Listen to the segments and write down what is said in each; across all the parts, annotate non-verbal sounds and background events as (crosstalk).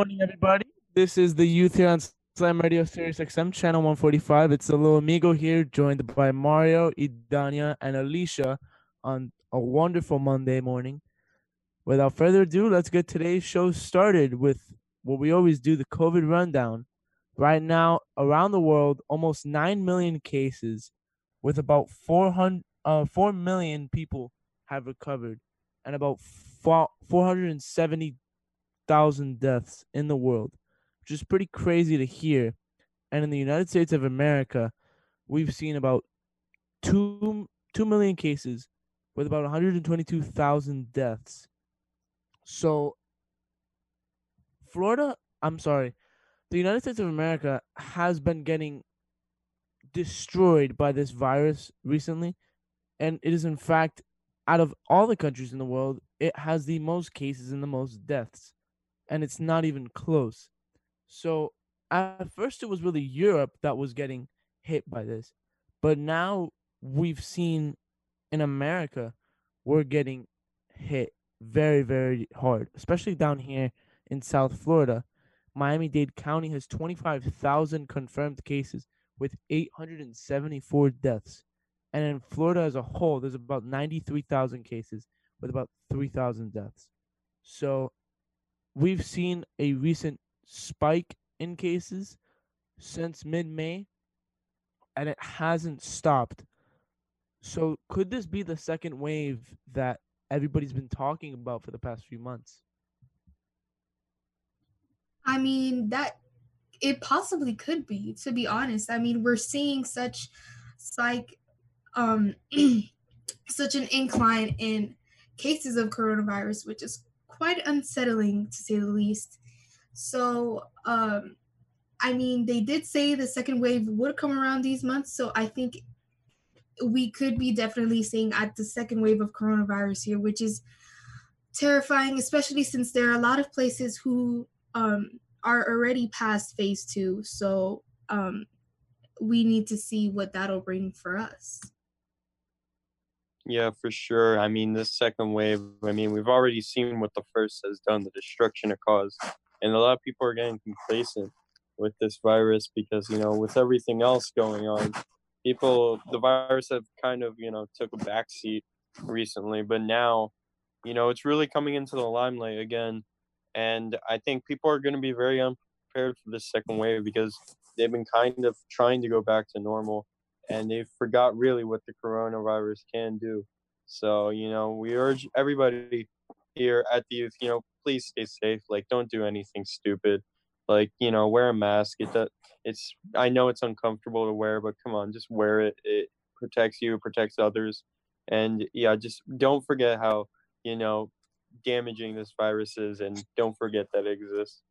morning, everybody. This is the youth here on Slam Radio Sirius XM channel 145. It's a little amigo here, joined by Mario, Idania, and Alicia on a wonderful Monday morning. Without further ado, let's get today's show started with what we always do the COVID rundown. Right now, around the world, almost 9 million cases, with about 400, uh, 4 million people have recovered, and about 470,000 deaths in the world, which is pretty crazy to hear. And in the United States of America, we've seen about 2, 2 million cases with about 122,000 deaths. So, Florida, I'm sorry, the United States of America has been getting destroyed by this virus recently. And it is, in fact, out of all the countries in the world, it has the most cases and the most deaths. And it's not even close. So, at first, it was really Europe that was getting hit by this. But now we've seen in America, we're getting hit very, very hard, especially down here in South Florida. Miami Dade County has 25,000 confirmed cases with 874 deaths. And in Florida as a whole, there's about 93,000 cases with about 3,000 deaths. So we've seen a recent spike in cases since mid May, and it hasn't stopped. So could this be the second wave that everybody's been talking about for the past few months? I mean, that it possibly could be, to be honest. I mean, we're seeing such like um (clears throat) such an incline in cases of coronavirus, which is quite unsettling to say the least. So, um I mean, they did say the second wave would come around these months, so I think we could be definitely seeing at the second wave of coronavirus here, which is terrifying, especially since there are a lot of places who um, are already past phase two. So um, we need to see what that'll bring for us. Yeah, for sure. I mean, this second wave, I mean, we've already seen what the first has done, the destruction it caused. And a lot of people are getting complacent with this virus because, you know, with everything else going on, people the virus have kind of you know took a backseat recently but now you know it's really coming into the limelight again and i think people are going to be very unprepared for this second wave because they've been kind of trying to go back to normal and they forgot really what the coronavirus can do. So you know we urge everybody here at the youth you know please stay safe like don't do anything stupid. Like you know wear a mask it does it's i know it's uncomfortable to wear but come on just wear it it protects you protects others. And yeah just don't forget how you know damaging this virus is and don't forget that it exists.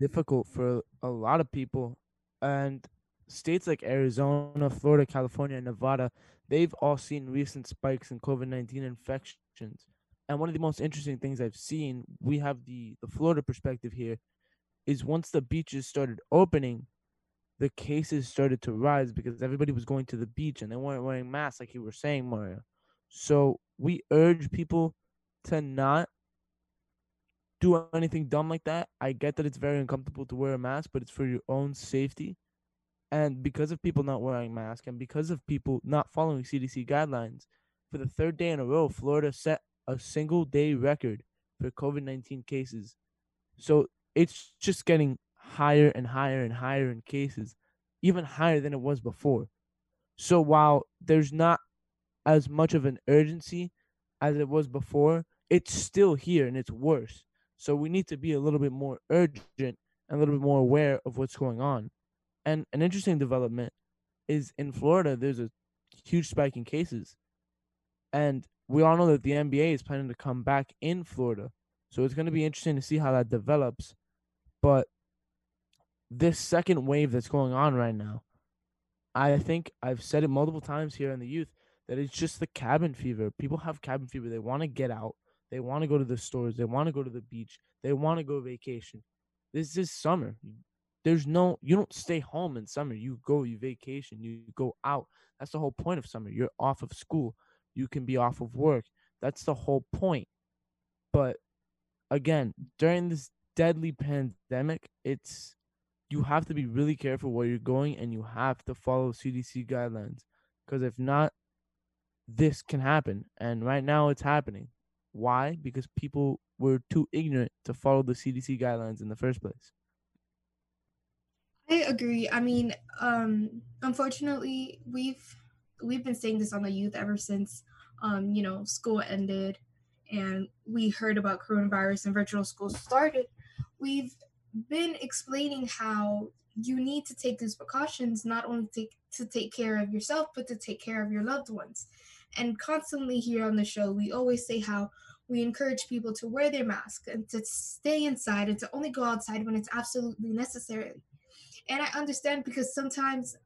Difficult for a lot of people and states like arizona florida california and nevada they've all seen recent spikes in covid-19 infections and one of the most interesting things I've seen, we have the the Florida perspective here, is once the beaches started opening, the cases started to rise because everybody was going to the beach and they weren't wearing masks, like you were saying, Mario. So we urge people to not do anything dumb like that. I get that it's very uncomfortable to wear a mask, but it's for your own safety. And because of people not wearing masks and because of people not following CDC guidelines, for the third day in a row, Florida set a single day record for COVID 19 cases. So it's just getting higher and higher and higher in cases, even higher than it was before. So while there's not as much of an urgency as it was before, it's still here and it's worse. So we need to be a little bit more urgent and a little bit more aware of what's going on. And an interesting development is in Florida, there's a huge spike in cases. And we all know that the NBA is planning to come back in Florida. So it's going to be interesting to see how that develops. But this second wave that's going on right now, I think I've said it multiple times here in the youth that it's just the cabin fever. People have cabin fever. They want to get out. They want to go to the stores. They want to go to the beach. They want to go vacation. This is summer. There's no, you don't stay home in summer. You go, you vacation, you go out. That's the whole point of summer. You're off of school you can be off of work. That's the whole point. But again, during this deadly pandemic, it's you have to be really careful where you're going and you have to follow CDC guidelines because if not this can happen and right now it's happening. Why? Because people were too ignorant to follow the CDC guidelines in the first place. I agree. I mean, um, unfortunately, we've we've been saying this on the youth ever since um, you know school ended and we heard about coronavirus and virtual school started. We've been explaining how you need to take these precautions not only take, to take care of yourself but to take care of your loved ones. And constantly here on the show, we always say how we encourage people to wear their mask and to stay inside and to only go outside when it's absolutely necessary. And I understand because sometimes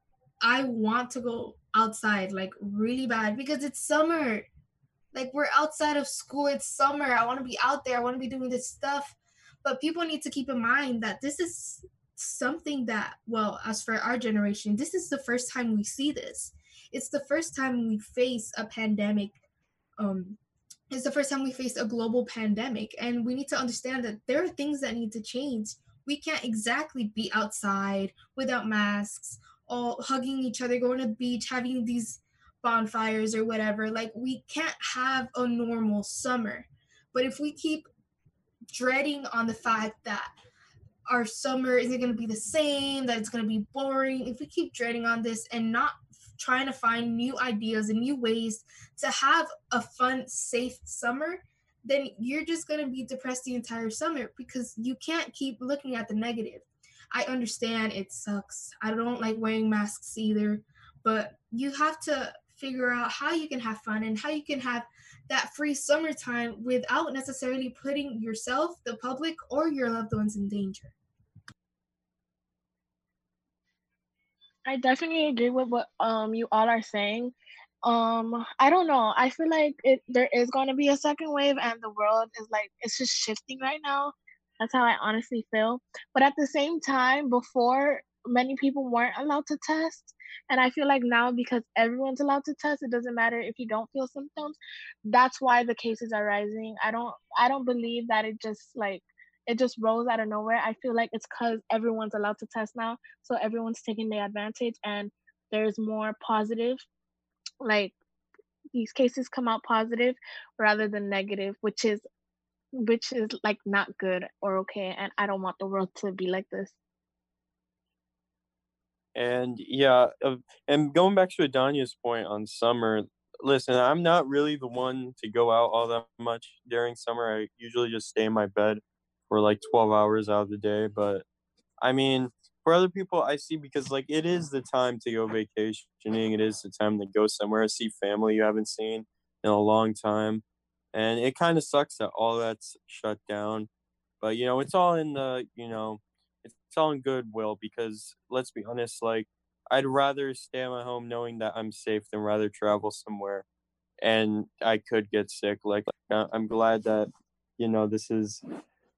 I want to go outside like really bad because it's summer. Like we're outside of school, it's summer. I want to be out there. I want to be doing this stuff. But people need to keep in mind that this is something that, well, as for our generation, this is the first time we see this. It's the first time we face a pandemic. Um, it's the first time we face a global pandemic, and we need to understand that there are things that need to change. We can't exactly be outside without masks, all hugging each other, going to the beach, having these bonfires or whatever. Like, we can't have a normal summer. But if we keep dreading on the fact that our summer isn't going to be the same, that it's going to be boring, if we keep dreading on this and not trying to find new ideas and new ways to have a fun, safe summer, then you're just going to be depressed the entire summer because you can't keep looking at the negative. I understand it sucks. I don't like wearing masks either, but you have to figure out how you can have fun and how you can have that free summertime without necessarily putting yourself, the public, or your loved ones in danger. I definitely agree with what um you all are saying. Um, I don't know. I feel like it there is going to be a second wave, and the world is like it's just shifting right now. That's how I honestly feel. But at the same time, before many people weren't allowed to test, and I feel like now because everyone's allowed to test, it doesn't matter if you don't feel symptoms. That's why the cases are rising. I don't I don't believe that it just like it just rose out of nowhere. I feel like it's because everyone's allowed to test now, so everyone's taking the advantage, and there's more positive, like these cases come out positive rather than negative, which is which is like not good or okay, and I don't want the world to be like this. And yeah, uh, and going back to Idania's point on summer, listen, I'm not really the one to go out all that much during summer. I usually just stay in my bed for like 12 hours out of the day. But I mean, for other people, I see because like it is the time to go vacationing. It is the time to go somewhere, see family you haven't seen in a long time. And it kind of sucks that all that's shut down. But, you know, it's all in the, you know, it's all in goodwill because let's be honest, like, I'd rather stay at my home knowing that I'm safe than rather travel somewhere and I could get sick. Like, I'm glad that, you know, this is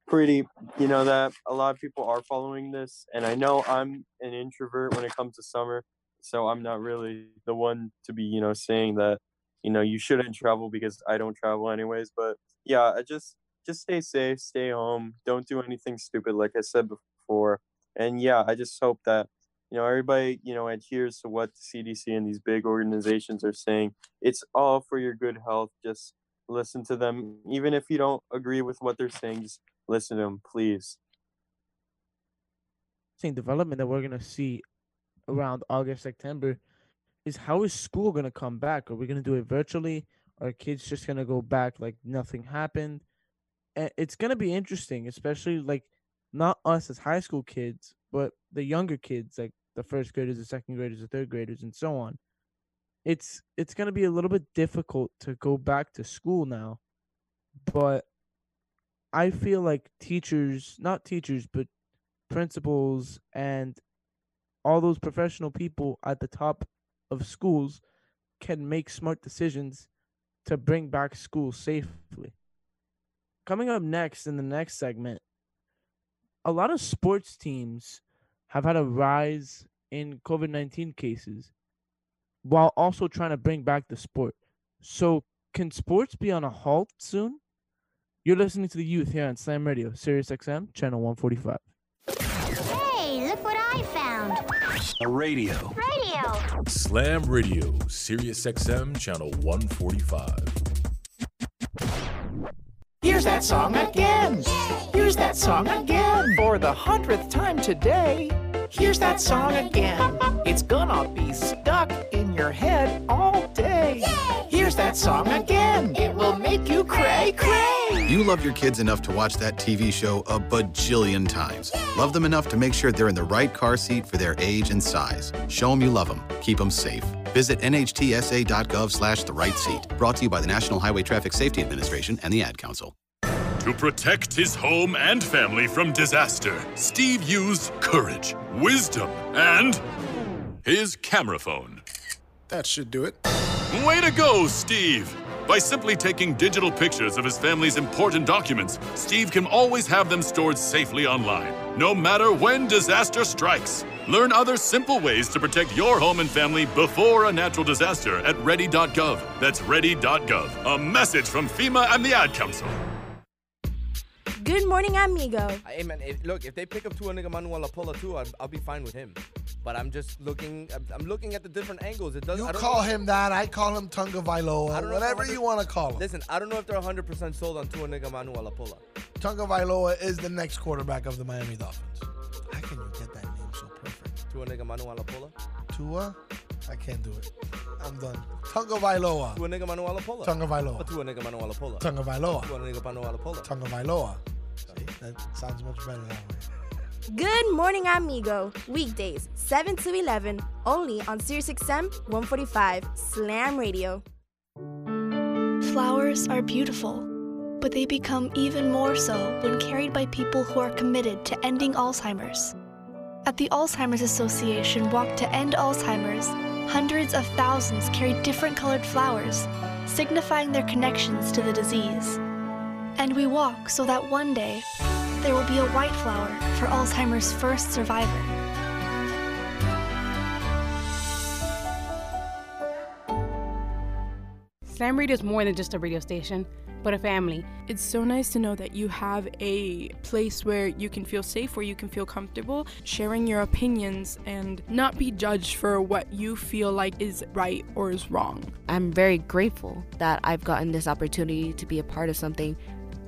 pretty you know that a lot of people are following this and i know i'm an introvert when it comes to summer so i'm not really the one to be you know saying that you know you shouldn't travel because i don't travel anyways but yeah i just just stay safe stay home don't do anything stupid like i said before and yeah i just hope that you know everybody you know adheres to what the cdc and these big organizations are saying. It's all for your good health just listen to them even if you don't agree with what they're saying just listen to them, please. Same development that we're gonna see around August, September is how is school gonna come back? Are we gonna do it virtually? Are kids just gonna go back like nothing happened? And it's gonna be interesting, especially like not us as high school kids, but the younger kids, like the first graders, the second graders, the third graders, and so on. It's it's gonna be a little bit difficult to go back to school now, but I feel like teachers, not teachers, but principals and all those professional people at the top of schools can make smart decisions to bring back school safely. Coming up next in the next segment, a lot of sports teams have had a rise in COVID 19 cases while also trying to bring back the sport. So, can sports be on a halt soon? You're listening to the youth here on Slam Radio, Sirius XM, channel 145. Hey, look what I found. A radio. Radio. Slam Radio, Sirius XM, channel 145. Here's that song again. Here's that song again. For the hundredth time today. Here's that song again. It's gonna be stuck in your head all day. Here's that song again. It will make you cray cray. You love your kids enough to watch that TV show a bajillion times. Love them enough to make sure they're in the right car seat for their age and size. Show them you love them. Keep them safe. Visit nhtsa.gov slash the right seat. Brought to you by the National Highway Traffic Safety Administration and the Ad Council. To protect his home and family from disaster, Steve used courage, wisdom, and his camera phone. That should do it. Way to go, Steve! By simply taking digital pictures of his family's important documents, Steve can always have them stored safely online, no matter when disaster strikes. Learn other simple ways to protect your home and family before a natural disaster at ready.gov. That's ready.gov. A message from FEMA and the Ad Council. Good morning, amigo. Hey man, if, look, if they pick up Tua Nigga Manuel Apola too, I'll, I'll be fine with him. But I'm just looking, I'm, I'm looking at the different angles. It does. You I don't call know- him that. I call him Tunga I Vailoa. don't know Whatever you want to call him. Listen, I don't know if they're 100% sold on Tua Nigga Manuel Apola. Tunga Vailoa is the next quarterback of the Miami Dolphins. How can you get that name so perfect? Tua Nigga Manuel Apola. Tua? I can't do it. I'm done. Tunga Vailoa. Tua Nigga Manuel Apola. Tunga Vailoa. Tua Nigga Manuel Apola. Tunga Vailoa. Tua Nigga Manuel Apola. Tunga Vailoa. See, that sounds much better that way. Good morning, amigo. Weekdays, 7 to 11, only on SiriusXM 145 Slam Radio. Flowers are beautiful, but they become even more so when carried by people who are committed to ending Alzheimer's. At the Alzheimer's Association Walk to End Alzheimer's, hundreds of thousands carry different colored flowers, signifying their connections to the disease. And we walk so that one day there will be a white flower for Alzheimer's first survivor. Slam Radio is more than just a radio station, but a family. It's so nice to know that you have a place where you can feel safe, where you can feel comfortable sharing your opinions and not be judged for what you feel like is right or is wrong. I'm very grateful that I've gotten this opportunity to be a part of something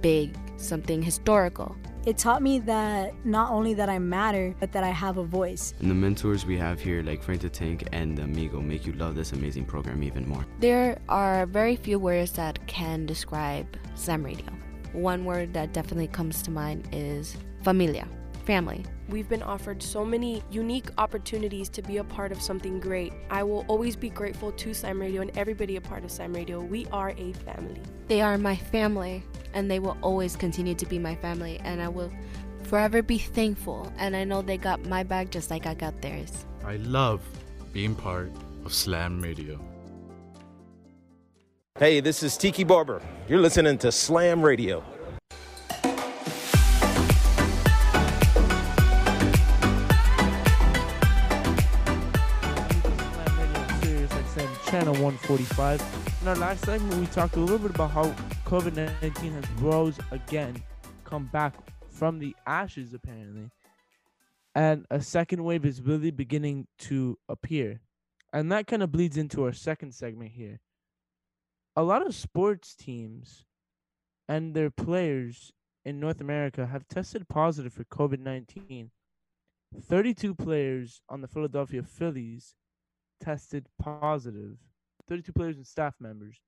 big, something historical. It taught me that not only that I matter, but that I have a voice. And the mentors we have here, like Frank the Tank and Amigo, make you love this amazing program even more. There are very few words that can describe Slam Radio. One word that definitely comes to mind is familia, family. We've been offered so many unique opportunities to be a part of something great. I will always be grateful to Slam Radio and everybody a part of Slam Radio. We are a family. They are my family, and they will always continue to be my family, and I will forever be thankful. And I know they got my back just like I got theirs. I love being part of Slam Radio. Hey, this is Tiki Barber. You're listening to Slam Radio. Sirius channel 145. In our last segment, we talked a little bit about how COVID 19 has rose again, come back from the ashes, apparently. And a second wave is really beginning to appear. And that kind of bleeds into our second segment here. A lot of sports teams and their players in North America have tested positive for COVID 19. 32 players on the Philadelphia Phillies tested positive. 32 players and staff members.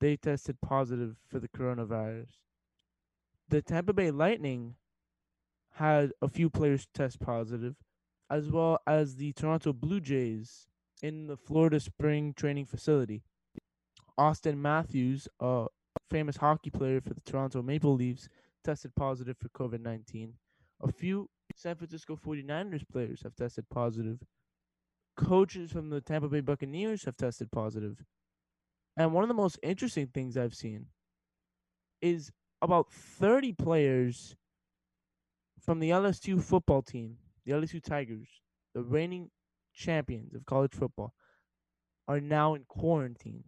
They tested positive for the coronavirus. The Tampa Bay Lightning had a few players test positive, as well as the Toronto Blue Jays in the Florida spring training facility. Auston Matthews, a famous hockey player for the Toronto Maple Leafs, tested positive for COVID 19. A few San Francisco 49ers players have tested positive. Coaches from the Tampa Bay Buccaneers have tested positive. And one of the most interesting things I've seen is about 30 players from the LSU football team, the LSU Tigers, the reigning champions of college football, are now in quarantine.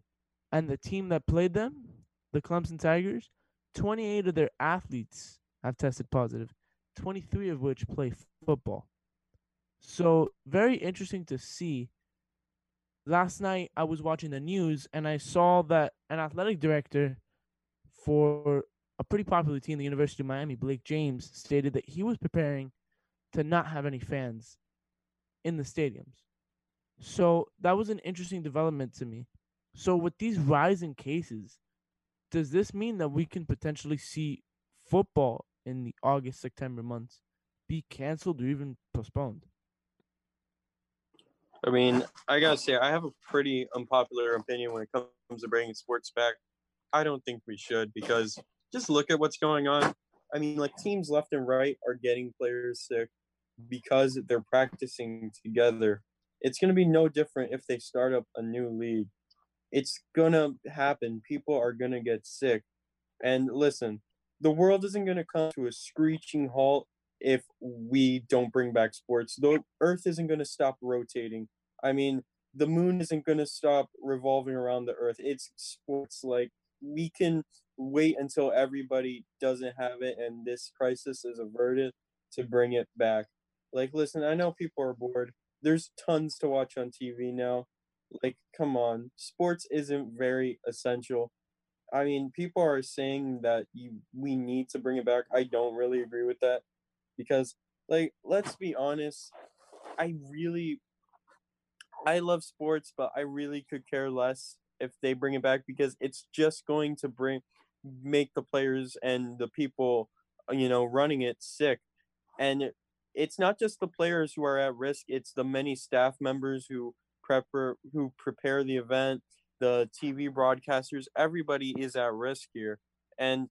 And the team that played them, the Clemson Tigers, 28 of their athletes have tested positive, 23 of which play football. So, very interesting to see. Last night, I was watching the news and I saw that an athletic director for a pretty popular team, the University of Miami, Blake James, stated that he was preparing to not have any fans in the stadiums. So that was an interesting development to me. So with these rising cases, does this mean that we can potentially see football in the August September months be canceled or even postponed? I mean, I gotta say, I have a pretty unpopular opinion when it comes to bringing sports back. I don't think we should because just look at what's going on. I mean, like teams left and right are getting players sick because they're practicing together. It's going to be no different if they start up a new league. It's going to happen. People are going to get sick. And listen, the world isn't going to come to a screeching halt if we don't bring back sports. The earth isn't going to stop rotating. I mean, the moon isn't going to stop revolving around the earth. It's sports like we can wait until everybody doesn't have it and this crisis is averted to bring it back. Like, listen, I know people are bored. There's tons to watch on TV now. Like, come on, sports isn't very essential. I mean, people are saying that you we need to bring it back. I don't really agree with that because, like, let's be honest. I really, I love sports, but I really could care less if they bring it back because it's just going to bring make the players and the people uh, you know running it sick and it's not just the players who are at risk it's the many staff members who prepare who prepare the event the tv broadcasters everybody is at risk here and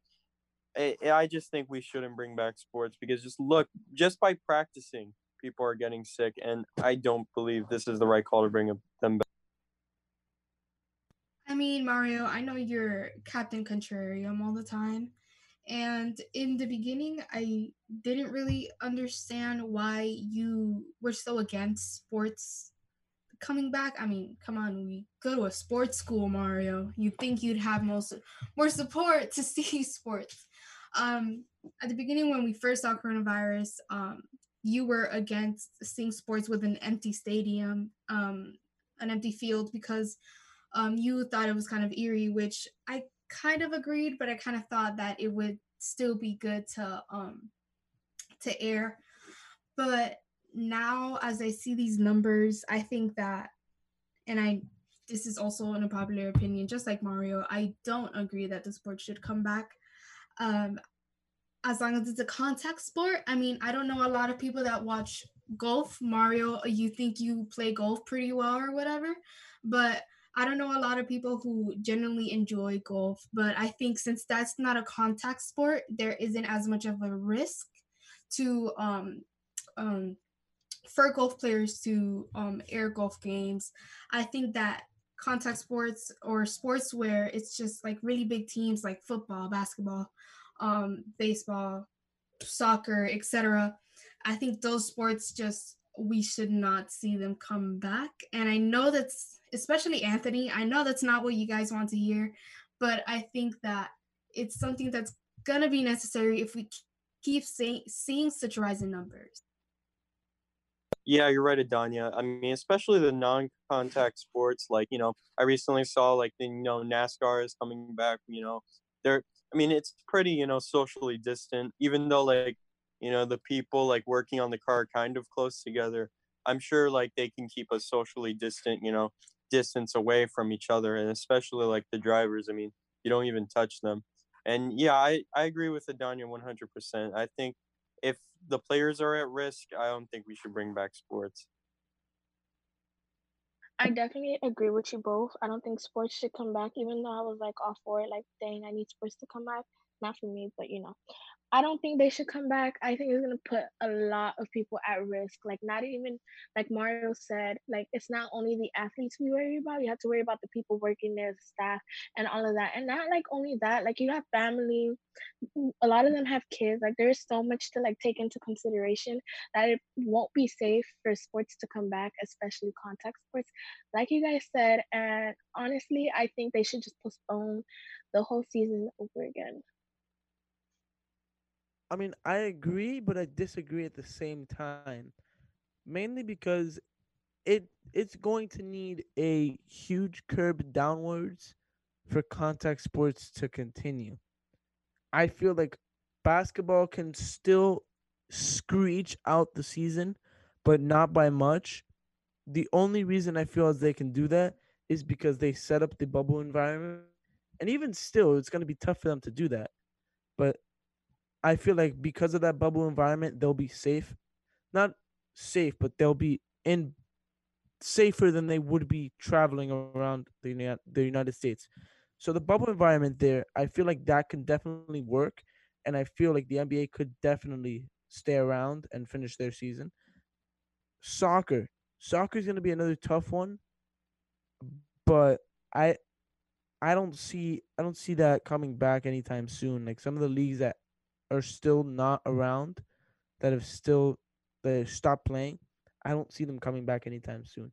I, I just think we shouldn't bring back sports because just look just by practicing people are getting sick and i don't believe this is the right call to bring them back I mean, Mario, I know you're Captain Contrarium all the time. And in the beginning, I didn't really understand why you were so against sports coming back. I mean, come on, we go to a sports school, Mario. You'd think you'd have most more support to (laughs) see sports. Um, at the beginning, when we first saw coronavirus, um, you were against seeing sports with an empty stadium, um, an empty field, because um, you thought it was kind of eerie, which I kind of agreed, but I kind of thought that it would still be good to um, to air. But now, as I see these numbers, I think that, and I this is also an unpopular opinion, just like Mario, I don't agree that the sport should come back. Um, as long as it's a contact sport. I mean, I don't know a lot of people that watch golf. Mario, you think you play golf pretty well or whatever, but I don't know a lot of people who generally enjoy golf, but I think since that's not a contact sport, there isn't as much of a risk to um um for golf players to um air golf games. I think that contact sports or sports where it's just like really big teams like football, basketball, um baseball, soccer, etc. I think those sports just we should not see them come back. And I know that's especially Anthony. I know that's not what you guys want to hear, but I think that it's something that's going to be necessary if we keep seeing, seeing such rising numbers. Yeah, you're right, Idania. I mean, especially the non-contact sports. Like, you know, I recently saw like the you know NASCAR is coming back. You know, they're. I mean, it's pretty you know socially distant, even though like you know the people like working on the car kind of close together. I'm sure like they can keep us socially distant. You know, distance away from each other and especially like the drivers i mean you don't even touch them and yeah i, I agree with idania 100% i think the players are at risk i don't think we should bring back sports I definitely agree with you both. I don't think sports should come back, even though I was like all for it. Like, dang, I need sports to come back. Not for me, but you know, I don't think they should come back. I think it's gonna put a lot of people at risk. Like not even like Mario said, like it's not only the athletes we worry about, you have to worry about the people working there, the staff and all of that. And not like only that, like you have family, mm, a lot of them have kids. Like there's so much to like take into consideration that it won't be safe for sports to come back, especially contact sports. Like you guys said, and honestly, I think they should just postpone the whole season over again. I mean, I agree, but I disagree at the same time. Mainly because it it's going to need a huge curb downwards for contact sports to continue. I feel like basketball can still screech out the season, but not by much. The only reason I feel as they can do that is because they set up the bubble environment. And even still, it's going to be tough for them to do that. But I feel like because of that bubble environment, they'll be safe. Not safe, but they'll be in safer than they would be traveling around the the United States. So the bubble environment there, I feel like that can definitely work, and I feel like the NBA could definitely stay around and finish their season. Soccer, soccer is going to be another tough one, but I, I don't see I don't see that coming back anytime soon. Like some of the leagues that are still not around, that have still they stopped playing, I don't see them coming back anytime soon.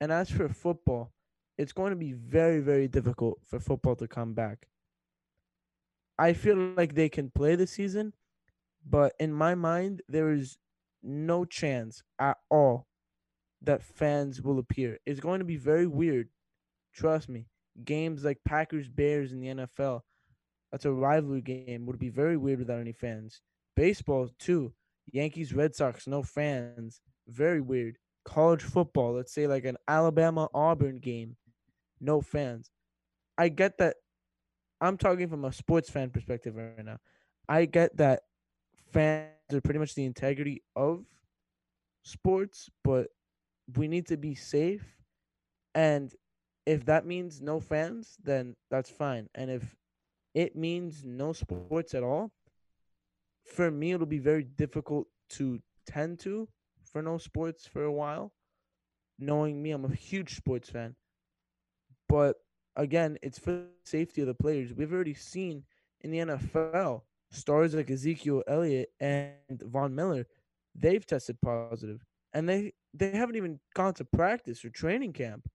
And as for football, it's going to be very, very difficult for football to come back. I feel like they can play the season, but in my mind, there is no chance at all that fans will appear. It's going to be very weird. Trust me. Games like Packers Bears in the NFL, that's a rivalry game, would be very weird without any fans. Baseball, too. Yankees Red Sox, no fans. Very weird. College football, let's say like an Alabama Auburn game, no fans. I get that. I'm talking from a sports fan perspective right now. I get that fans are pretty much the integrity of sports, but we need to be safe. And if that means no fans, then that's fine. And if it means no sports at all, for me, it'll be very difficult to tend to for no sports for a while. Knowing me, I'm a huge sports fan. But again, it's for the safety of the players. We've already seen in the NFL stars like Ezekiel Elliott and Von Miller, they've tested positive, and they they haven't even gone to practice or training camp.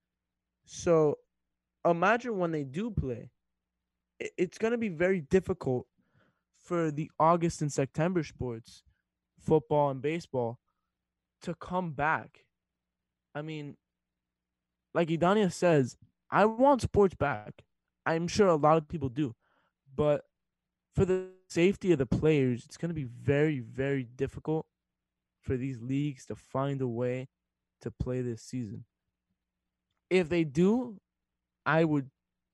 So imagine when they do play, it's going to be very difficult for the August and September sports, football and baseball, to come back. I mean, like Idania says, I want sports back. I'm sure a lot of people do. But for the safety of the players, it's going to be very, very difficult for these leagues to find a way to play this season. If they do, I would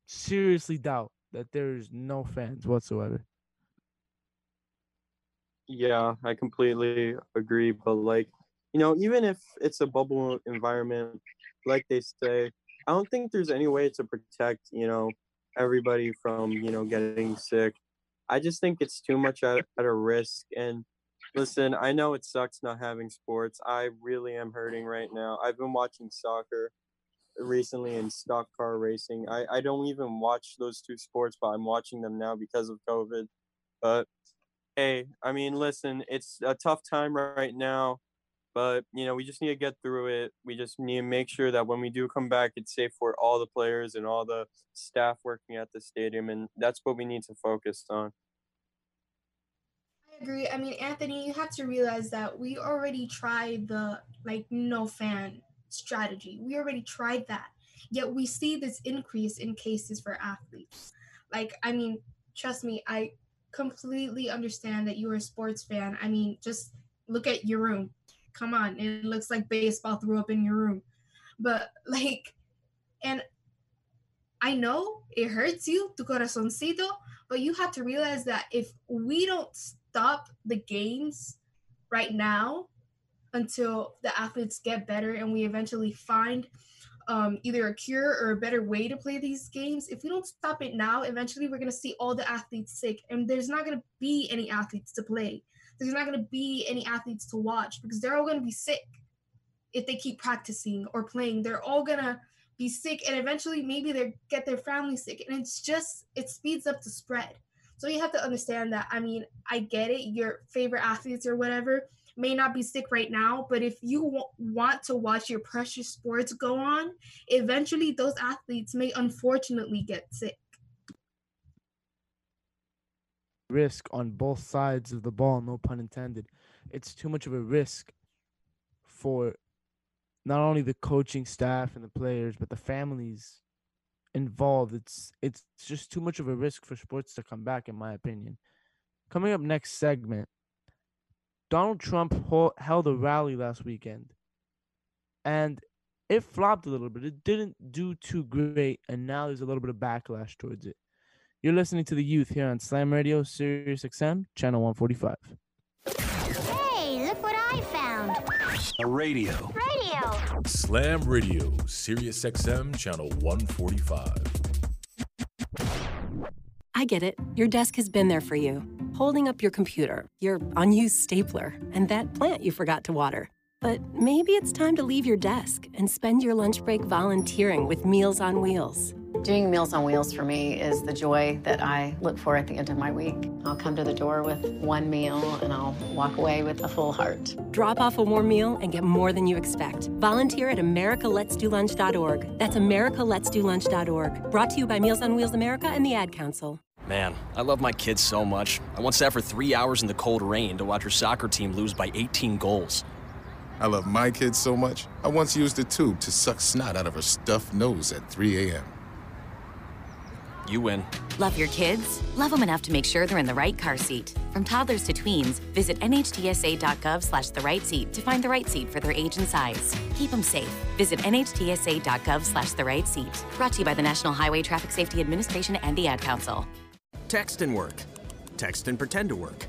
seriously doubt that there's no fans whatsoever. Yeah, I completely agree. But like, you know, even if it's a bubble environment, like they say, I don't think there's any way to protect, you know, everybody from, you know, getting sick. I just think it's too much at, at a risk. And listen, I know it sucks not having sports. I really am hurting right now. I've been watching soccer recently in stock car racing. I, I don't even watch those two sports, but I'm watching them now because of COVID. But hey, I mean, listen, it's a tough time right now, but you know, we just need to get through it. We just need to make sure that when we do come back, it's safe for all the players and all the staff working at the stadium, and that's what we need to focus on. I agree. I mean, Anthony, you have to realize that we already tried the like no fan strategy. We already tried that. Yet we see this increase in cases for athletes. Like, I mean, trust me, I completely understand that you're a sports fan. I mean, just look at your room. Come on, it looks like baseball threw up in your room. But (laughs) like, and I know it hurts you, tu corazoncito, but you have to realize that if we don't stop the games right now until the athletes get better and we eventually find um, either a cure or a better way to play these games. If we don't stop it now, eventually we're going to see all the athletes sick, and there's not going to be any athletes to play. There's not going to be any athletes to watch because they're all going to be sick if they keep practicing or playing. They're all going to be sick, and eventually maybe they get their family sick, and it's just it speeds up the spread. So you have to understand that. I mean, I get it, your favorite athletes or whatever may not be sick right now, but if you w- want to watch your precious sports go on, eventually those athletes may unfortunately get sick. risk on both sides of the ball, no pun intended. It's too much of a risk for not only the coaching staff and the players, but the families involved. It's it's just too much of a risk for sports to come back, in my opinion. Coming up next segment, Donald Trump hol- held a rally last weekend, and it flopped a little bit. It didn't do too great, and now there's a little bit of backlash towards it. You're listening to the youth here on Slam Radio, Sirius XM, channel 145. Hey, look what I found. A radio. Radio. Slam Radio, Sirius XM, channel 145. I get it. Your desk has been there for you, holding up your computer, your unused stapler, and that plant you forgot to water. But maybe it's time to leave your desk and spend your lunch break volunteering with Meals on Wheels. Doing Meals on Wheels for me is the joy that I look for at the end of my week. I'll come to the door with one meal and I'll walk away with a full heart. Drop off a warm meal and get more than you expect. Volunteer at americaletsdolunch.org. That's americaletsdolunch.org. Brought to you by Meals on Wheels America and the Ad Council. Man, I love my kids so much. I once sat for three hours in the cold rain to watch her soccer team lose by 18 goals. I love my kids so much, I once used a tube to suck snot out of her stuffed nose at 3 a.m. You win. Love your kids? Love them enough to make sure they're in the right car seat. From toddlers to tweens, visit nhtsa.gov slash the right seat to find the right seat for their age and size. Keep them safe. Visit nhtsa.gov slash the right seat. Brought to you by the National Highway Traffic Safety Administration and the Ad Council. Text and work. Text and pretend to work.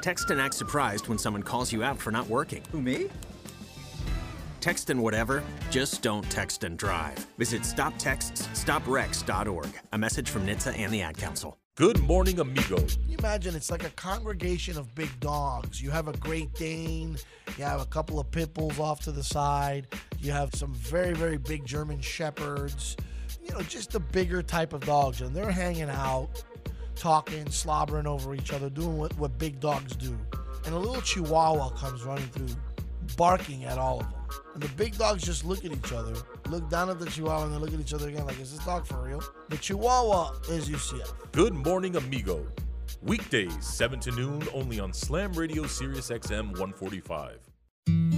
Text and act surprised when someone calls you out for not working. Who, me? Text and whatever, just don't text and drive. Visit stoptextsstopwrecks.org. A message from NHTSA and the Ad Council. Good morning, amigo. Can you imagine it's like a congregation of big dogs. You have a Great Dane, you have a couple of pit bulls off to the side, you have some very, very big German shepherds, you know, just the bigger type of dogs. And they're hanging out, talking, slobbering over each other, doing what, what big dogs do. And a little chihuahua comes running through, barking at all of them. And the big dogs just look at each other, look down at the chihuahua, and then look at each other again like, is this dog for real? The chihuahua is UCF. Good morning, amigo. Weekdays, 7 to noon, only on Slam Radio, Sirius XM 145.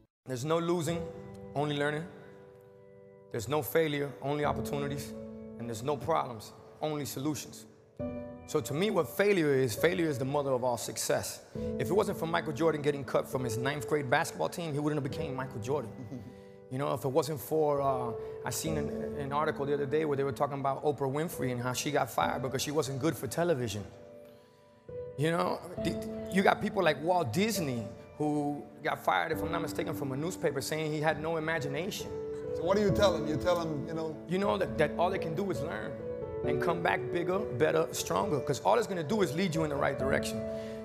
There's no losing, only learning. There's no failure, only opportunities. And there's no problems, only solutions. So to me, what failure is, failure is the mother of all success. If it wasn't for Michael Jordan getting cut from his ninth grade basketball team, he wouldn't have became Michael Jordan. You know, if it wasn't for, uh, I seen an, an article the other day where they were talking about Oprah Winfrey and how she got fired because she wasn't good for television. You know, you got people like Walt Disney who got fired, if I'm not mistaken, from a newspaper saying he had no imagination. So what do you tell him? You tell him, you know, You know that, that all they can do is learn and come back bigger, better, stronger, because all it's gonna do is lead you in the right direction.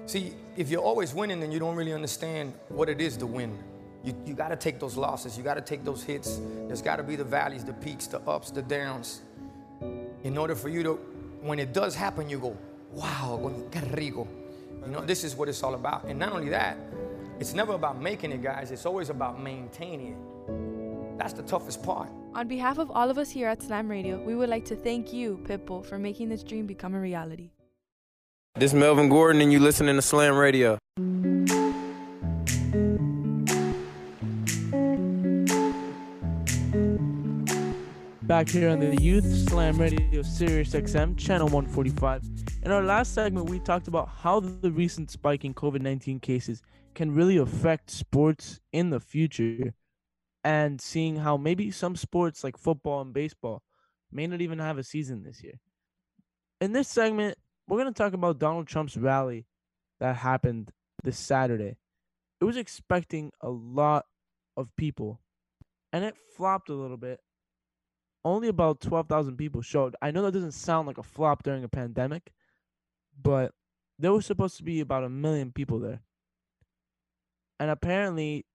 See, if you're always winning, then you don't really understand what it is to win. You, you gotta take those losses, you gotta take those hits. There's gotta be the valleys, the peaks, the ups, the downs. In order for you to, when it does happen, you go, wow, qué rico. You know, this is what it's all about. And not only that, it's never about making it, guys, it's always about maintaining it. That's the toughest part. On behalf of all of us here at Slam Radio, we would like to thank you, Pitbull, for making this dream become a reality. This is Melvin Gordon, and you're listening to Slam Radio. Back here on the Youth Slam Radio Sirius XM, channel 145. In our last segment, we talked about how the recent spike in COVID 19 cases can really affect sports in the future and seeing how maybe some sports like football and baseball may not even have a season this year. In this segment, we're going to talk about Donald Trump's rally that happened this Saturday. It was expecting a lot of people, and it flopped a little bit. Only about 12,000 people showed. I know that doesn't sound like a flop during a pandemic, but there was supposed to be about a million people there. And apparently,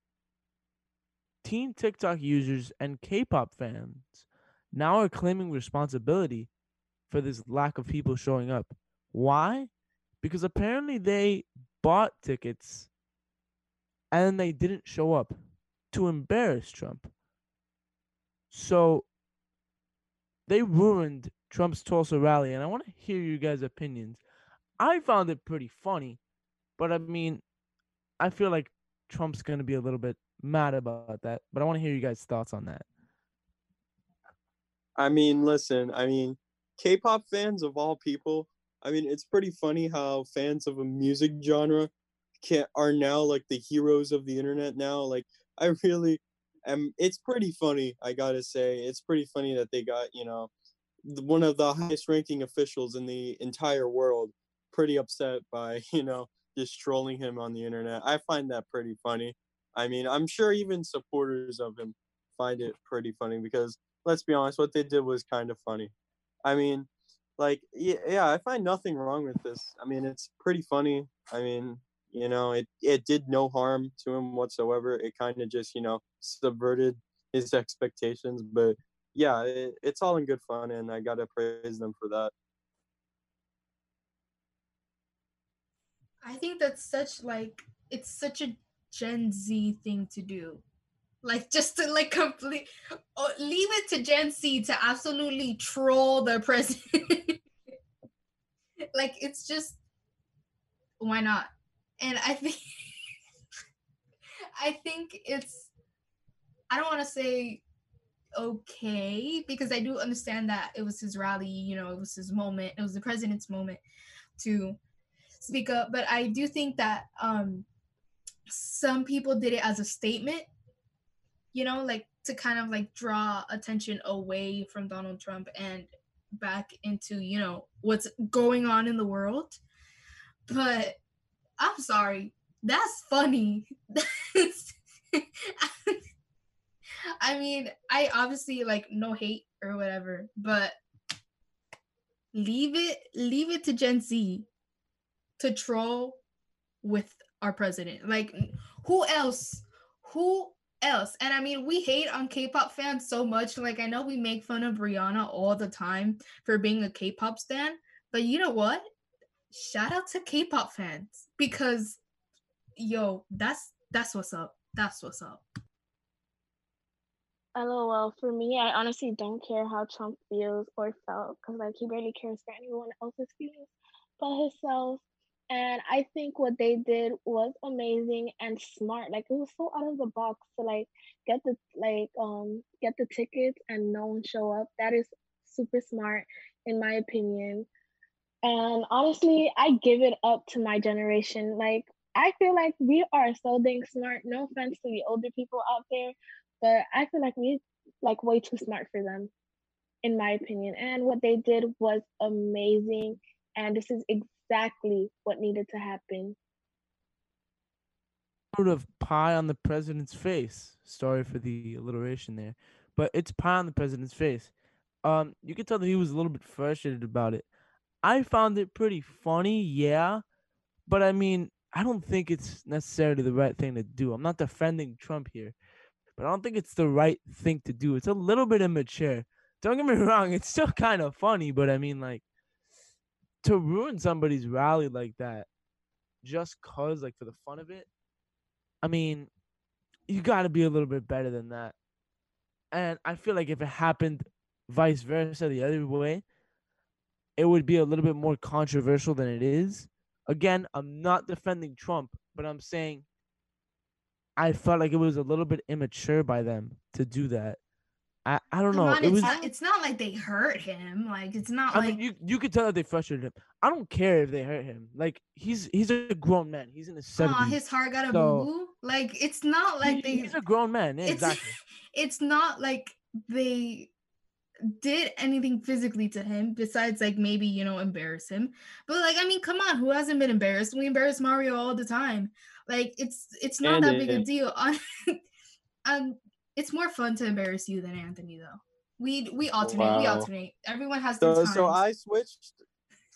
teen TikTok users and K pop fans now are claiming responsibility for this lack of people showing up. Why? Because apparently they bought tickets and they didn't show up to embarrass Trump. So they ruined Trump's Tulsa rally, and I want to hear you guys' opinions. I found it pretty funny, but I mean, I feel like Trump's going to be a little bit mad about that, but I want to hear you guys' thoughts on that. I mean, listen, I mean, K-pop fans of all people, I mean, it's pretty funny how fans of a music genre can are now like the heroes of the internet now. Like I really am it's pretty funny, I got to say. It's pretty funny that they got, you know, one of the highest ranking officials in the entire world pretty upset by, (laughs) you know, just trolling him on the internet. I find that pretty funny. I mean, I'm sure even supporters of him find it pretty funny because let's be honest, what they did was kind of funny. I mean, like yeah, yeah, I find nothing wrong with this. I mean, it's pretty funny. I mean, you know, it it did no harm to him whatsoever. It kind of just, you know, subverted his expectations, but yeah, it, it's all in good fun and I got to praise them for that. I think that's such like it's such a Gen Z thing to do. Like just to like complete oh, leave it to Gen Z to absolutely troll the president. (laughs) like it's just why not? And I think (laughs) I think it's I don't want to say okay because I do understand that it was his rally, you know, it was his moment, it was the president's moment to speak up, but I do think that um some people did it as a statement, you know, like to kind of like draw attention away from Donald Trump and back into, you know, what's going on in the world. But I'm sorry, that's funny. (laughs) I mean, I obviously like no hate or whatever, but leave it leave it to Gen Z to troll with our president. Like who else? Who else? And I mean, we hate on K-pop fans so much. Like I know we make fun of Rihanna all the time for being a K-pop stan, but you know what? Shout out to K-pop fans because yo, that's that's what's up. That's what's up. LOL. For me, I honestly don't care how Trump feels or felt because like he barely cares for anyone else's feelings but himself. And I think what they did was amazing and smart. Like it was so out of the box to like get the like um get the tickets and no one show up. That is super smart in my opinion. And honestly, I give it up to my generation. Like I feel like we are so dang smart. No offense to the older people out there, but I feel like we like way too smart for them, in my opinion. And what they did was amazing. And this is exactly what needed to happen. Sort of pie on the president's face. Sorry for the alliteration there, but it's pie on the president's face. Um, you could tell that he was a little bit frustrated about it. I found it pretty funny, yeah, but I mean, I don't think it's necessarily the right thing to do. I'm not defending Trump here, but I don't think it's the right thing to do. It's a little bit immature. Don't get me (laughs) wrong, it's still kind of funny, but I mean, like, to ruin somebody's rally like that just cause like for the fun of it i mean you got to be a little bit better than that. And i feel like if it happened vice versa the other way it would be a little bit more controversial than it is. Again i'm not defending trump but i'm saying i felt like it was a little bit immature by them to do that I, I don't Come know. on, it it's was not it's not like they hurt him. Like it's not I like mean, you you could tell that they frustrated him. I don't care if they hurt him. Like he's he's a grown man. He's in his Aw, seventies. his heart got a so- boo boo. Like it's not like they. he's a grown man. Yeah, it's exactly. (laughs) it's not like they did anything physically to him besides like maybe you know embarrass him. But like I mean, come on, who hasn't been embarrassed? We embarrass Mario all the time. Like it's it's not And that big a it- deal. (laughs) um, it's more fun to embarrass you than Anthony though. We we oh, alternate. We alternate. Everyone has their So time. so I switched.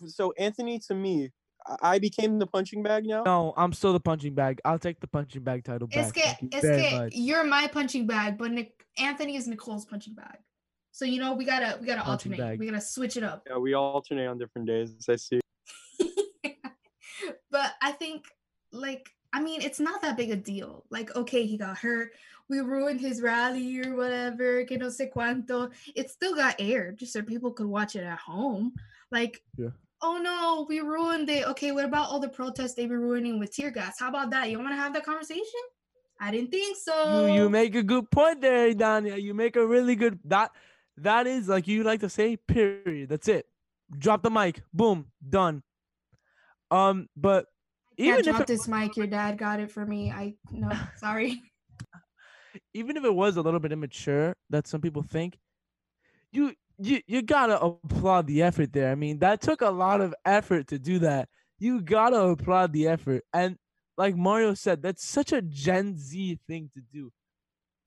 So Anthony to me, I- I became the punching bag now. No, I'm still the punching bag. I'll take the punching bag title back. Es que, you es very que much. you're my punching bag, but Nick Anthony is Nicole's punching bag. So you know we gotta we gotta Punching alternate. bag. We gotta switch it up. Yeah, we alternate on different days. I see. (laughs) But I think like I mean it's not that big a deal. Like okay, he got hurt. We ruined his rally or whatever. Que no sé cuánto. It still got aired just so people could watch it at home. Like Yeah. oh no, we ruined it. Okay, what about all the protests they were ruining with tear gas? How about that? You want to have that conversation? I didn't think so. You you make a good point there, Danya. You make a really good that that is like you like to say, period. That's it. Drop the mic. Boom. Done. Um, but Even drop it, this mic. Your dad got it for me. I no, (laughs) sorry. even if it was a little bit immature that some people think, you you you gotta applaud the effort there. I mean, that took a lot of effort to do that. You gotta applaud the effort. And like Mario said, that's such a Gen Z thing to do.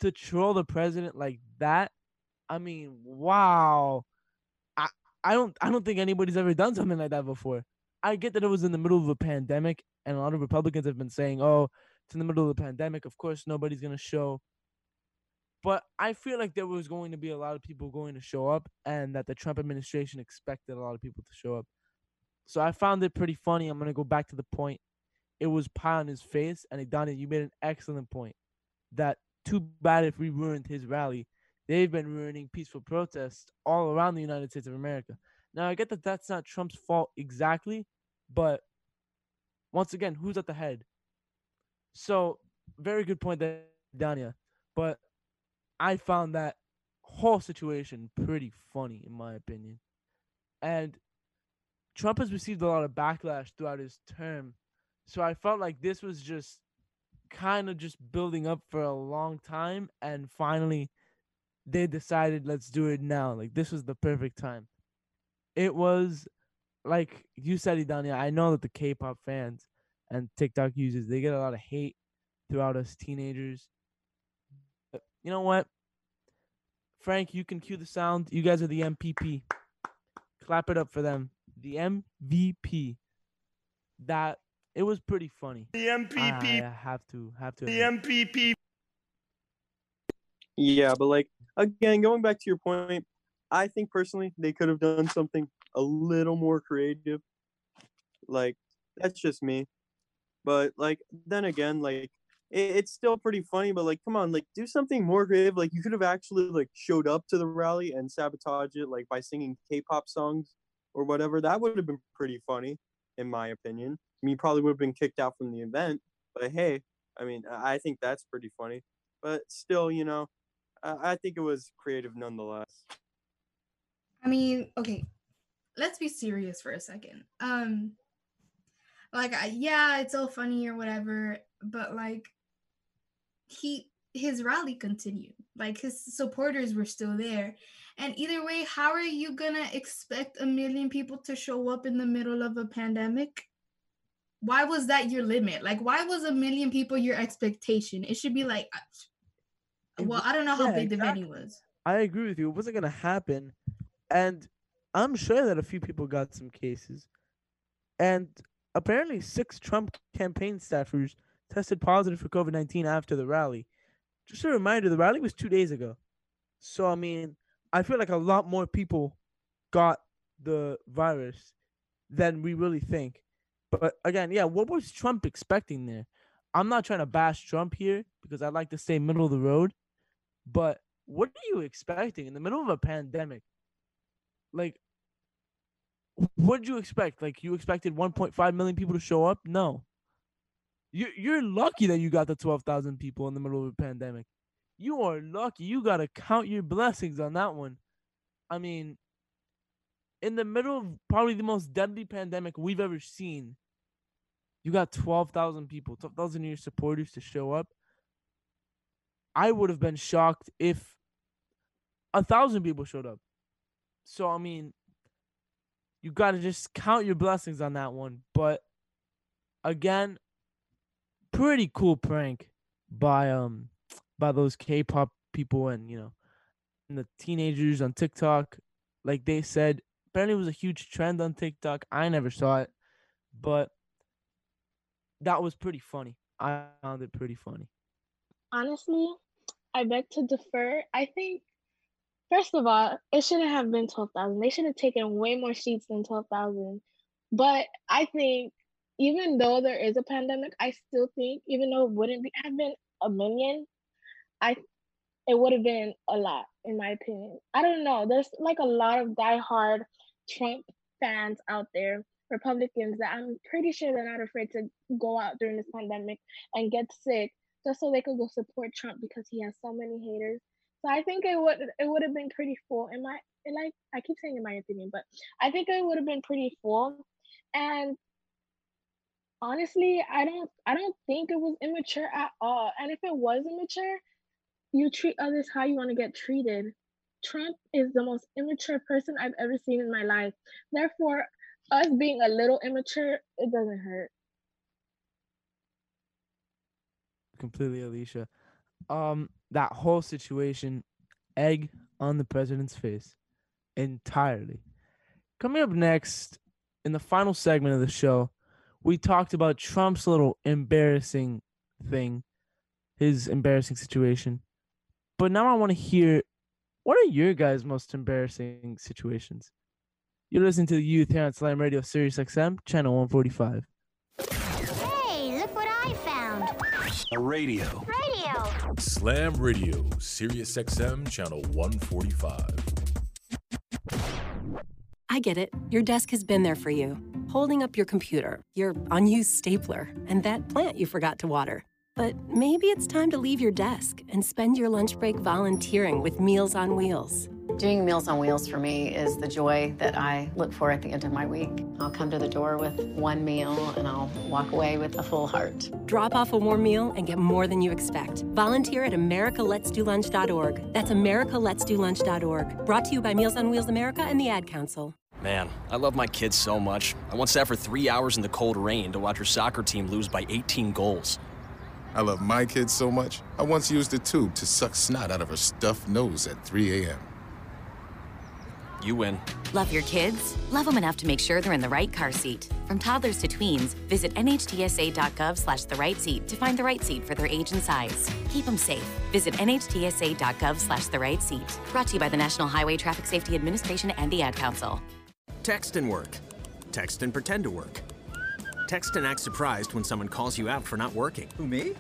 To troll the president like that. I mean, wow. I I don't I don't think anybody's ever done something like that before. I get that it was in the middle of a pandemic, and a lot of Republicans have been saying, "Oh, it's in the middle of the pandemic. Of course, nobody's gonna show." But I feel like there was going to be a lot of people going to show up, and that the Trump administration expected a lot of people to show up. So I found it pretty funny. I'm gonna go back to the point. It was pie on his face, and Idania, you made an excellent point. That too bad if we ruined his rally. They've been ruining peaceful protests all around the United States of America. Now I get that that's not Trump's fault exactly, but once again, who's at the head? So very good point there, Dania. But I found that whole situation pretty funny in my opinion. And Trump has received a lot of backlash throughout his term. So I felt like this was just kind of just building up for a long time and finally they decided let's do it now. Like this was the perfect time. It was like you said, Idania. I know that the K-pop fans and TikTok users they get a lot of hate throughout us teenagers. But you know what? Frank, you can cue the sound. You guys are the MPP. Clap it up for them. The MVP. That it was pretty funny. The MPP. I have to have to. The admit. MPP. Yeah, but like again, going back to your point, I think personally they could have done something a little more creative. Like that's just me. But like then again, like it, it's still pretty funny. But like, come on, like do something more creative. Like you could have actually like showed up to the rally and sabotage it, like by singing K-pop songs or whatever. That would have been pretty funny, in my opinion. I mean, you probably would have been kicked out from the event. But hey, I mean, I I think that's pretty funny. But still, you know, I I think it was creative nonetheless. I mean, okay, let's be serious for a second. Um, like, I, yeah, it's all funny or whatever, but like, he his rally continued. Like his supporters were still there, and either way, how are you gonna expect a million people to show up in the middle of a pandemic? Why was that your limit? Like, why was a million people your expectation? It should be like, uh, well, I don't know how Yeah, big the exactly. venue was. I agree with you. It wasn't gonna happen, and I'm sure that a few people got some cases, and apparently six Trump campaign staffers tested positive for COVID nineteen after the rally. Just a reminder, the rally was two days ago, so I mean, I feel like a lot more people got the virus than we really think. But again, yeah, what was Trump expecting there? I'm not trying to bash Trump here because I like to stay middle of the road. But what are you expecting in the middle of a pandemic? Like, what did you expect? Like, you expected 1.5 million people to show up? No. You you're lucky that you got the 12,000 people in the middle of a pandemic. You are lucky. You gotta count your blessings on that one. I mean, in the middle of probably the most deadly pandemic we've ever seen, you got 12,000 people, 12,000 of your supporters to show up. I would have been shocked if a thousand people showed up. So I mean, you got to just count your blessings on that one. But again, pretty cool prank by um by those K-pop people and you know and the teenagers on TikTok. Like they said, apparently it was a huge trend on TikTok. I never saw it, but that was pretty funny. I found it pretty funny. Honestly, I beg to defer. I think, first of all, it shouldn't have been 12,000. They should have taken way more sheets than 12,000. But I think, even though there is a pandemic, I still think, even though it wouldn't be, have been a million, I it would have been a lot, in my opinion. I don't know. There's like a lot of diehard Trump fans out there, Republicans, that I'm pretty sure they're not afraid to go out during this pandemic and get sick just so they could go support Trump because he has so many haters. So I think it would it would have been pretty full in my in like I keep saying in my opinion, but I think it would have been pretty full. And honestly, I don't I don't think it was immature at all. And if it was immature, you treat others how you want to get treated. Trump is the most immature person I've ever seen in my life. Therefore, us being a little immature, it doesn't hurt. Completely, Alicia. Um, that whole situation, egg on the president's face, entirely. Coming up next, in the final segment of the show, we talked about Trump's little embarrassing thing, his embarrassing situation. But now I want to hear what are your guys' most embarrassing situations? You're listening to the youth here on Slam Radio Sirius XM, channel 145. Hey, look what I found. A radio. Radio. Slam Radio, Sirius XM, channel 145. I get it. Your desk has been there for you, holding up your computer, your unused stapler, and that plant you forgot to water. But maybe it's time to leave your desk and spend your lunch break volunteering with Meals on Wheels. Doing Meals on Wheels for me is the joy that I look for at the end of my week. I'll come to the door with one meal and I'll walk away with a full heart. Drop off a warm meal and get more than you expect. Volunteer at americaletsdolunch.org. That's americaletsdolunch.org. Brought to you by Meals on Wheels America and the Ad Council. Man, I love my kids so much. I once sat for three hours in the cold rain to watch her soccer team lose by 18 goals. I love my kids so much, I once used a tube to suck snot out of her stuffed nose at 3 a.m. You win. Love your kids? Love them enough to make sure they're in the right car seat. From toddlers to tweens, visit nhtsa.gov slash the right seat to find the right seat for their age and size. Keep them safe. Visit nhtsa.gov slash the right seat. Brought to you by the National Highway Traffic Safety Administration and the Ad Council. Text and work. Text and pretend to work. Text and act surprised when someone calls you out for not working. Who, me?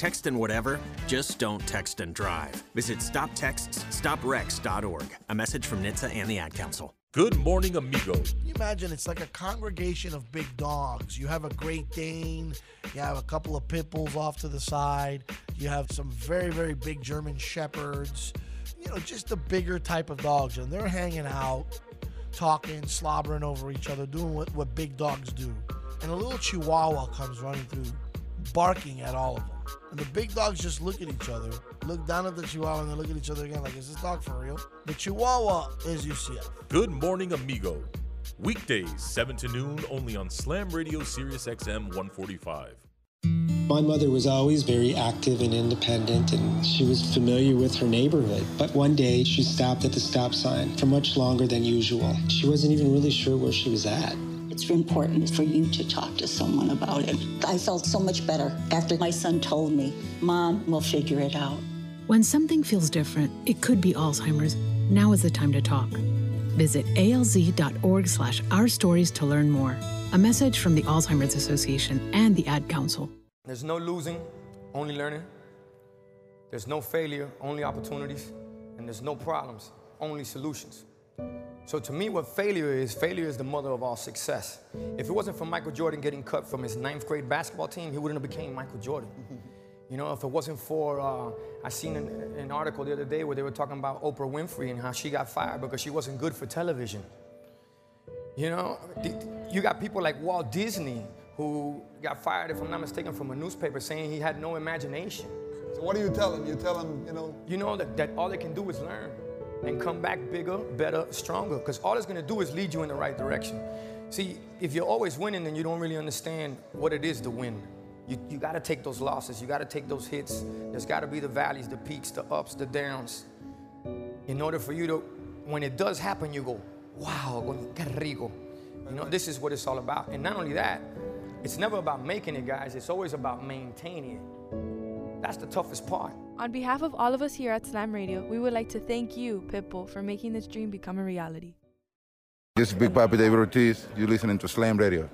Text and whatever, just don't text and drive. Visit stoptextsstopwrecks.org. A message from NHTSA and the Ad Council. Good morning, amigo. Can you imagine it's like a congregation of big dogs. You have a Great Dane, you have a couple of pit bulls off to the side, you have some very, very big German shepherds, you know, just the bigger type of dogs. And they're hanging out, talking, slobbering over each other, doing what, what big dogs do. And a little chihuahua comes running through, barking at all of them. And the big dogs just look at each other, look down at the chihuahua, and then look at each other again like, is this dog for real? The chihuahua is UCF. Good morning, amigo. Weekdays, 7 to noon, only on Slam Radio Sirius XM 145. My mother was always very active and independent, and she was familiar with her neighborhood. But one day, she stopped at the stop sign for much longer than usual. She wasn't even really sure where she was at. It's important for you to talk to someone about it. I felt so much better after my son told me, Mom, we'll figure it out. When something feels different, it could be Alzheimer's. Now is the time to talk. Visit alz.org slash our stories to learn more. A message from the Alzheimer's Association and the Ad Council. There's no losing, only learning. There's no failure, only opportunities. And there's no problems, only solutions. So to me, what failure is, failure is the mother of all success. If it wasn't for Michael Jordan getting cut from his ninth grade basketball team, he wouldn't have became Michael Jordan. (laughs) You know, if it wasn't for, uh, I seen an, an article the other day where they were talking about Oprah Winfrey and how she got fired because she wasn't good for television. You know, you got people like Walt Disney who got fired, if I'm not mistaken, from a newspaper saying he had no imagination. So what do you tell him? You tell him, you know? You know that, that all they can do is learn and come back bigger, better, stronger, because all it's gonna do is lead you in the right direction. See, if you're always winning, then you don't really understand what it is to win. You, you gotta take those losses, you gotta take those hits. There's gotta be the valleys, the peaks, the ups, the downs. In order for you to, when it does happen, you go, wow, qué rico. You know, this is what it's all about. And not only that, it's never about making it, guys. It's always about maintaining it. That's the toughest part. On behalf of all of us here at Slam Radio, we would like to thank you, Pitbull, for making this dream become a reality. This is Big Papi David Ortiz. You're listening to Slam Radio.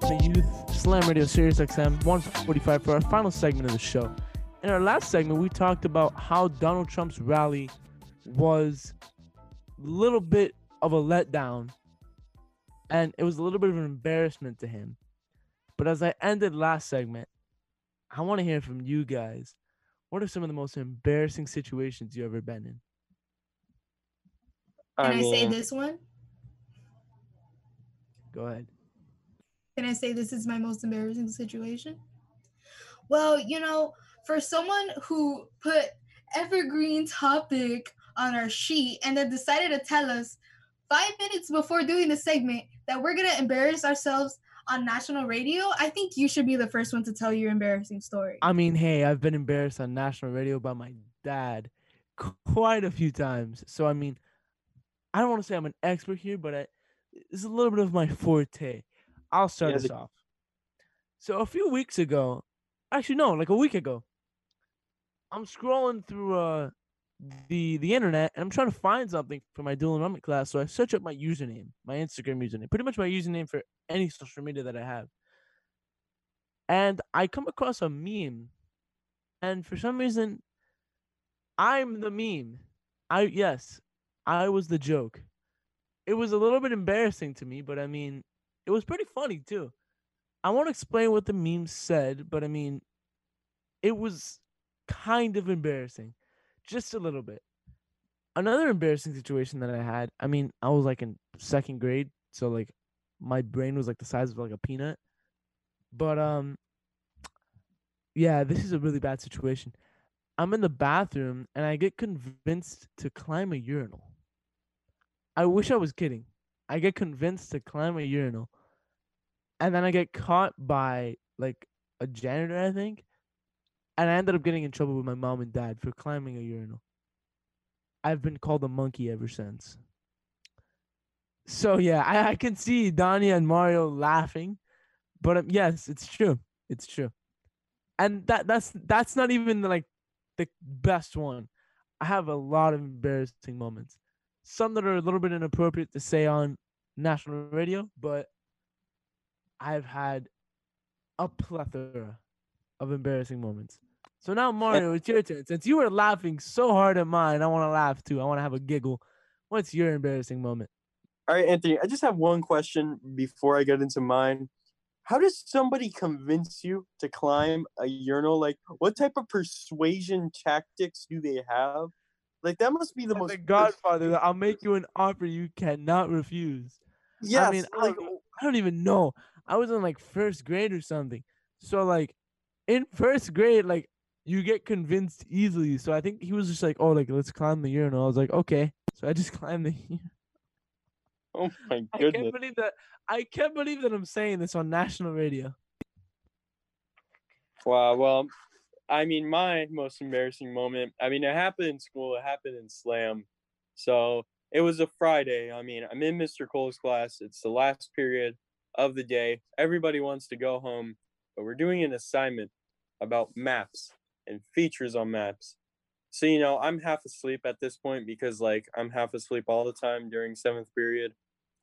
The Youth Slam Radio Sirius XM 145 for our final segment of the show. In our last segment, we talked about how Donald Trump's rally was a little bit of a letdown and it was a little bit of an embarrassment to him. But as I ended last segment, I want to hear from you guys. What are some of the most embarrassing situations you ever been in? Can I, say this one? Go ahead. Can I say this is my most embarrassing situation? Well, you know, for someone who put evergreen topic on our sheet and then decided to tell us five minutes before doing the segment that we're gonna embarrass ourselves on national radio, I think you should be the first one to tell your embarrassing story. I mean, hey, I've been embarrassed on national radio by my dad quite a few times. So I mean, I don't want to say I'm an expert here, but I, it's a little bit of my forte. I'll start Yeah, us the- off. So a few weeks ago, actually no, like a week ago, I'm scrolling through uh the the internet and I'm trying to find something for my dual enrollment class. So I search up my username, my Instagram username, pretty much my username for any social media that I have. And I come across a meme, and for some reason, I'm the meme. I yes, I was the joke. It was a little bit embarrassing to me, but I mean, it was pretty funny too. I won't explain what the meme said, but I mean, it was kind of embarrassing, just a little bit. Another embarrassing situation that I had, I mean, I was like in second grade, so like my brain was like the size of like a peanut. But um yeah, this is a really bad situation. I'm in the bathroom and I get convinced to climb a urinal. I wish I was kidding. I get convinced to climb a urinal. And then I get caught by like a janitor, I think. And I ended up getting in trouble with my mom and dad for climbing a urinal. I've been called a monkey ever since. So yeah, I, I can see Donnie and Mario laughing, but um, yes, it's true. It's true, and that that's that's not even like the best one. I have a lot of embarrassing moments, some that are a little bit inappropriate to say on national radio, but I've had a plethora of embarrassing moments. So now Mario, it's your turn. Since you were laughing so hard at mine, I want to laugh too. I want to have a giggle. What's your embarrassing moment? All right, Anthony, I just have one question before I get into mine. How does somebody convince you to climb a urinal? Like, what type of persuasion tactics do they have? Like, that must be the most. The Godfather, I'll make you an offer you cannot refuse. Yes. I mean, I, like- oh. I don't even know. I was in like first grade or something. So like in first grade, like you get convinced easily. So I think he was just like, "Oh, like let's climb the urinal." I was like, "Okay." So I just (laughs) climbed the. Oh my goodness! I can't believe that. I can't believe that I'm saying this on national radio. Wow. Well, I mean, my most embarrassing moment. I mean, it happened in school. It happened in Slam. So it was a Friday. I mean, I'm in Mr. Cole's class. It's the last period of the day. Everybody wants to go home, but we're doing an assignment about maps and features on maps. So you know, I'm half asleep at this point because like I'm half asleep all the time during seventh period.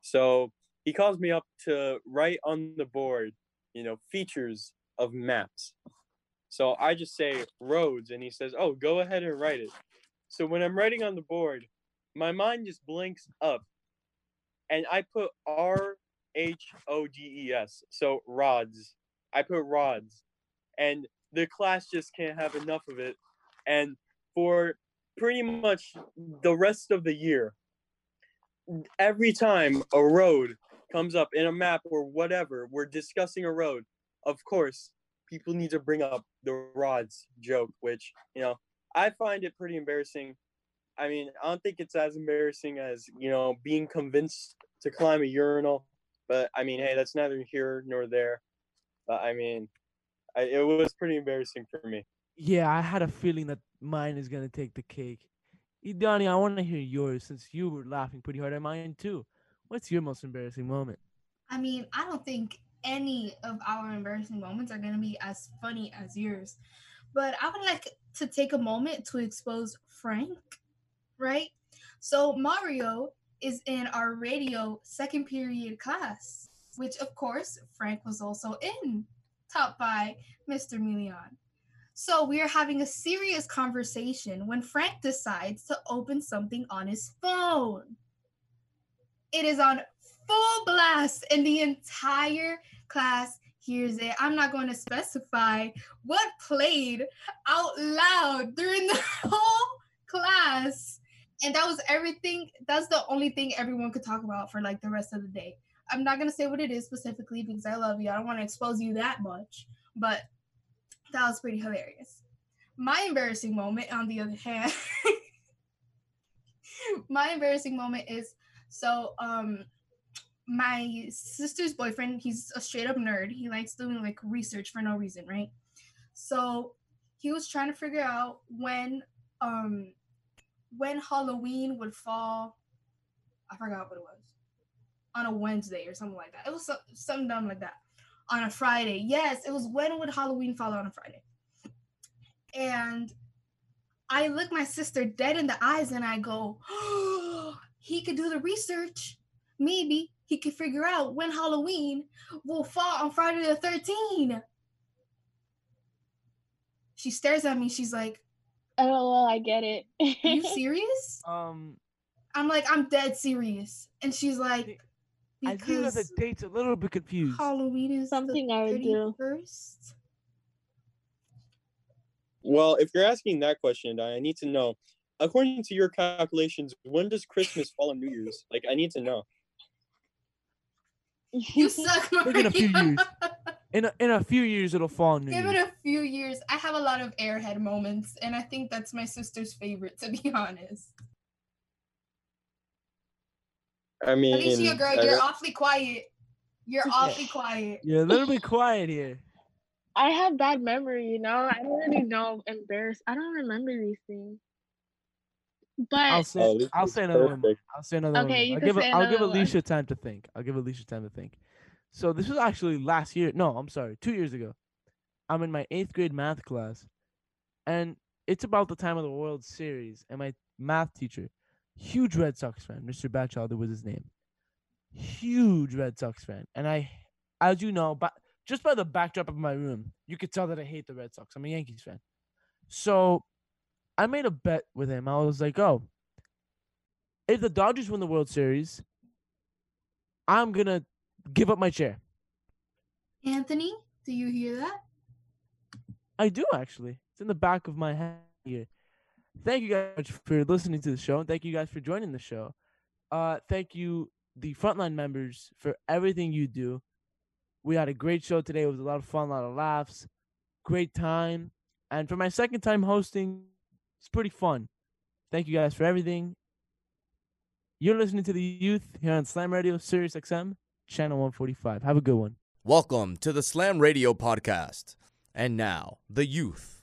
So he calls me up to write on the board, you know, features of maps. So I just say roads, and he says, "Oh, go ahead and write it." So when I'm writing on the board, my mind just blinks up, and I put R H O D E S. So rods. I put rods, and the class just can't have enough of it. And for pretty much the rest of the year, every time a road comes up in a map or whatever, we're discussing a road. Of course, people need to bring up the rods joke, which, you know, I find it pretty embarrassing. I mean, I don't think it's as embarrassing as, you know, being convinced to climb a urinal. But I mean, hey, that's neither here nor there. But I mean, I, it was pretty embarrassing for me. Yeah, I had a feeling that mine is gonna take the cake. Idani, I want to hear yours since you were laughing pretty hard at mine too. What's your most embarrassing moment? I mean, I don't think any of our embarrassing moments are going to be as funny as yours. But I would like to take a moment to expose Frank, right? So, Mario is in our radio second period class, which of course Frank was also in, taught by Mr. Milian. So, we are having a serious conversation when Frank decides to open something on his phone. It is on full blast, and the entire class hears it. I'm not going to specify what played out loud during the (laughs) whole class. And that was everything. That's the only thing everyone could talk about for like the rest of the day. I'm not to say what it is specifically because I love you. I don't want to expose you that much, but that was pretty hilarious. My embarrassing moment, on the other hand, (laughs) my embarrassing moment is so um my sister's boyfriend, he's a straight up nerd. He likes doing like research for no reason, right? So he was trying to figure out when um when Halloween would fall. I forgot what it was. On a Wednesday or something like that. It was so, something dumb like that. On a Friday. Yes, it was when would Halloween fall on a Friday? And I look my sister dead in the eyes and I go, oh, (gasps) he could do the research. Maybe he could figure out when Halloween will fall on Friday the 13th. She stares at me. She's like, Oh, well, I get it. Are you (laughs) serious? Um, I'm like, I'm dead serious. And she's like, I feel that the because date's a little bit confused. Halloween is Something the I would do. first. Well, if you're asking that question, I need to know. According to your calculations, when does Christmas fall on New Year's? Like, I need to know. (laughs) You suck, Think in a few years. In a, in a few years, it'll fall on New Give it a few years. I have a lot of airhead moments, and I think that's my sister's favorite, to be (laughs) honest. I mean, Alicia, girl, you're awfully quiet. You're (laughs) awfully quiet. You're a little bit quiet here. I have bad memory, you know. I don't really know. Embarrassed. I don't remember these things. But I'll say Oh, I'll say another one. I'll say another one. Okay, you I'll can give say I'll give another one. Alicia time to think. I'll give Alicia time to think. So this was actually last year. No, I'm sorry, two years ago. I'm in my eighth grade math class, and it's about the time of the World Series. And my math teacher, huge Red Sox fan, Mr. Batchelder was his name, huge Red Sox fan. And I, as you know, but just by the backdrop of my room, you could tell that I hate the Red Sox. I'm a Yankees fan. So I made a bet with him. I was like, oh, if the Dodgers win the World Series, I'm gonna give up my chair. Anthony, do you hear that? I do actually. It's in the back of my head here. Thank you guys for listening to the show, and thank you guys for joining the show. Uh, thank you, the frontline members, for everything you do. We had a great show today. It was a lot of fun, a lot of laughs, great time, and for my second time hosting, it's pretty fun. Thank you guys for everything. You're listening to the youth here on Slam Radio, Sirius XM, channel 145. Have a good one. Welcome to the Slam Radio podcast. And now, the youth.